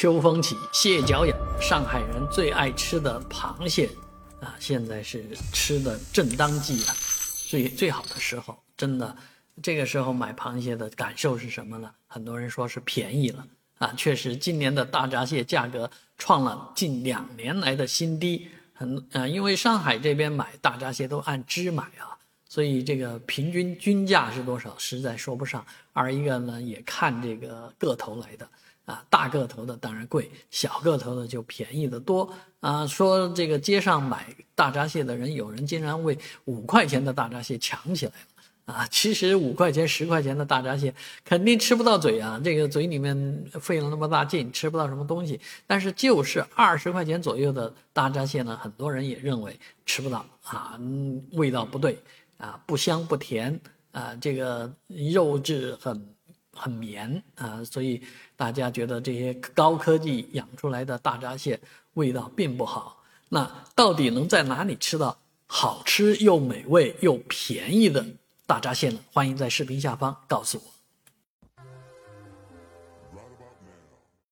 秋风起，蟹脚痒，上海人最爱吃的螃蟹啊，现在是吃的正当季啊，最最好的时候，真的，这个时候买螃蟹的感受是什么呢？很多人说是便宜了啊，确实，今年的大闸蟹价格创了近两年来的新低，很啊，因为上海这边买大闸蟹都按只买啊，所以这个平均均价是多少，实在说不上。二一个呢，也看这个个头来的。啊，大个头的当然贵，小个头的就便宜的多啊。说这个街上买大闸蟹的人，有人竟然为五块钱的大闸蟹抢起来了啊！其实五块钱、十块钱的大闸蟹肯定吃不到嘴啊，这个嘴里面费了那么大劲，吃不到什么东西。但是就是二十块钱左右的大闸蟹呢，很多人也认为吃不到啊，味道不对啊，不香不甜啊，这个肉质很。很绵啊，所以大家觉得这些高科技养出来的大闸蟹味道并不好。那到底能在哪里吃到好吃又美味又便宜的大闸蟹呢？欢迎在视频下方告诉我。